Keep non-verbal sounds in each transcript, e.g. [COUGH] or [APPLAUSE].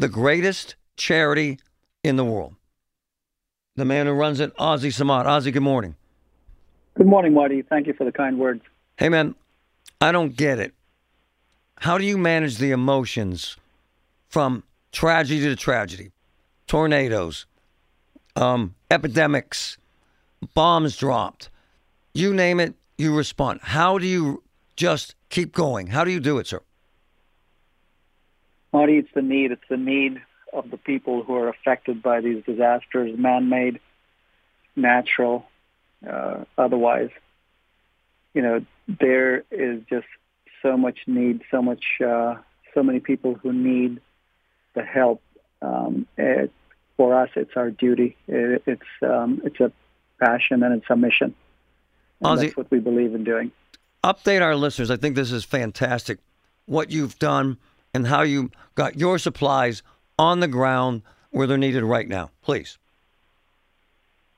the greatest charity in the world. The man who runs it, Ozzy Samat. Ozzy, good morning. Good morning, Marty. Thank you for the kind words. Hey, man, I don't get it. How do you manage the emotions from tragedy to tragedy? Tornadoes, um, epidemics, bombs dropped. You name it, you respond. How do you just keep going? How do you do it, sir? Marty, it's the need. It's the need of the people who are affected by these disasters, man-made, natural, uh, otherwise. You know, there is just so much need, so much, uh, so many people who need the help. Um, it, for us, it's our duty. It, it's um, it's a passion and it's a mission. And Ozzie, that's what we believe in doing. Update our listeners. I think this is fantastic. What you've done and how you got your supplies on the ground where they're needed right now, please.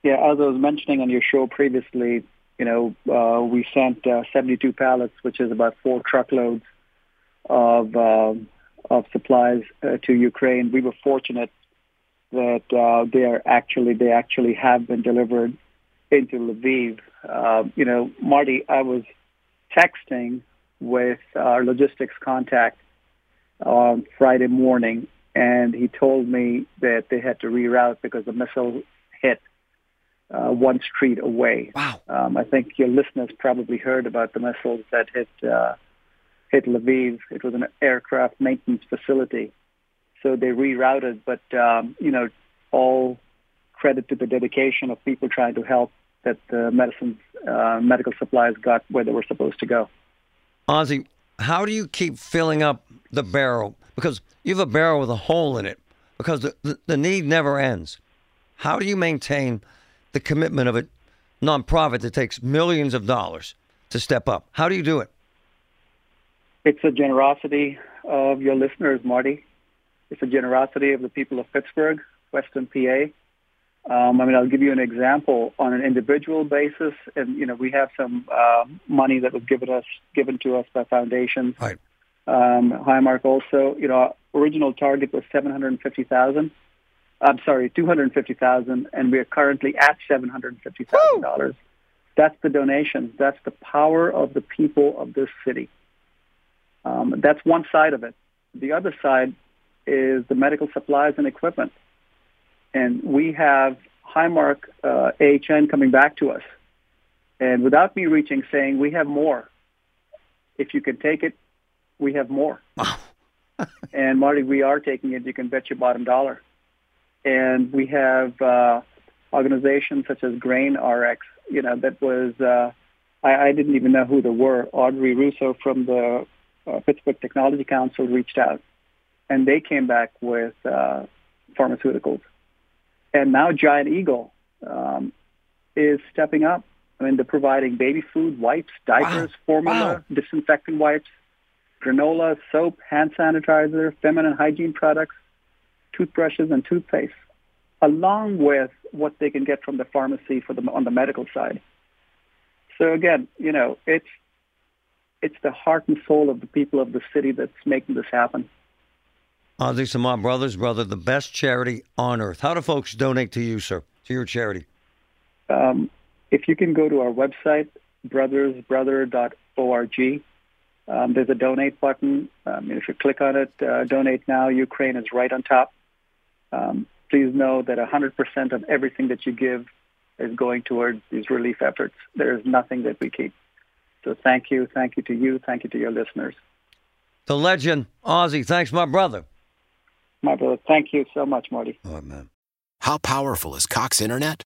Yeah, as I was mentioning on your show previously, you know, uh, we sent uh, 72 pallets, which is about four truckloads of uh, of supplies uh, to Ukraine. We were fortunate that uh, they are actually they actually have been delivered into Lviv. Uh, you know, Marty, I was texting with our logistics contact on Friday morning, and he told me that they had to reroute because the missile hit uh, one street away. Wow. Um, I think your listeners probably heard about the missiles that hit uh, hit Lviv. It was an aircraft maintenance facility, so they rerouted. But um, you know, all credit to the dedication of people trying to help that the medicines, uh, medical supplies got where they were supposed to go. Ozzie, how do you keep filling up the barrel? Because you have a barrel with a hole in it, because the, the, the need never ends. How do you maintain the commitment of a nonprofit that takes millions of dollars to step up? How do you do it? It's a generosity of your listeners, Marty. It's a generosity of the people of Pittsburgh, Western PA. Um, I mean, I'll give you an example on an individual basis, and you know, we have some uh, money that was given us given to us by foundations. Right. Um, Highmark also, you know, our original target was seven hundred fifty thousand. I'm sorry, two hundred fifty thousand, and we are currently at seven hundred fifty thousand dollars. That's the donation. That's the power of the people of this city. Um, that's one side of it. The other side is the medical supplies and equipment and we have Highmark uh, AHN coming back to us. And without me reaching, saying, we have more. If you can take it, we have more. [LAUGHS] and Marty, we are taking it. You can bet your bottom dollar. And we have uh, organizations such as Grain RX, you know, that was, uh, I, I didn't even know who they were. Audrey Russo from the uh, Pittsburgh Technology Council reached out, and they came back with uh, pharmaceuticals and now Giant Eagle um, is stepping up. I mean, they're providing baby food, wipes, diapers, Wow. formula, Wow. disinfectant wipes, granola, soap, hand sanitizer, feminine hygiene products, toothbrushes, and toothpaste, along with what they can get from the pharmacy for the on the medical side. So again, you know, it's it's the heart and soul of the people of the city that's making this happen. Ozzie Samat Brothers, brother, the best charity on earth. How do folks donate to you, sir, to your charity? Um, if you can go to our website, brothersbrother.org, Um, there's a donate button. Um, if you click on it, uh, donate now. Ukraine is right on top. Um, please know that 100% of everything that you give is going towards these relief efforts. There is nothing that we keep. So thank you, thank you to you, thank you to your listeners. The legend, Ozzy. Thanks, my brother. My brother, thank you so much, Marty. Oh, man. How powerful is Cox Internet?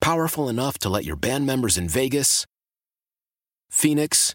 Powerful enough to let your band members in Vegas, Phoenix,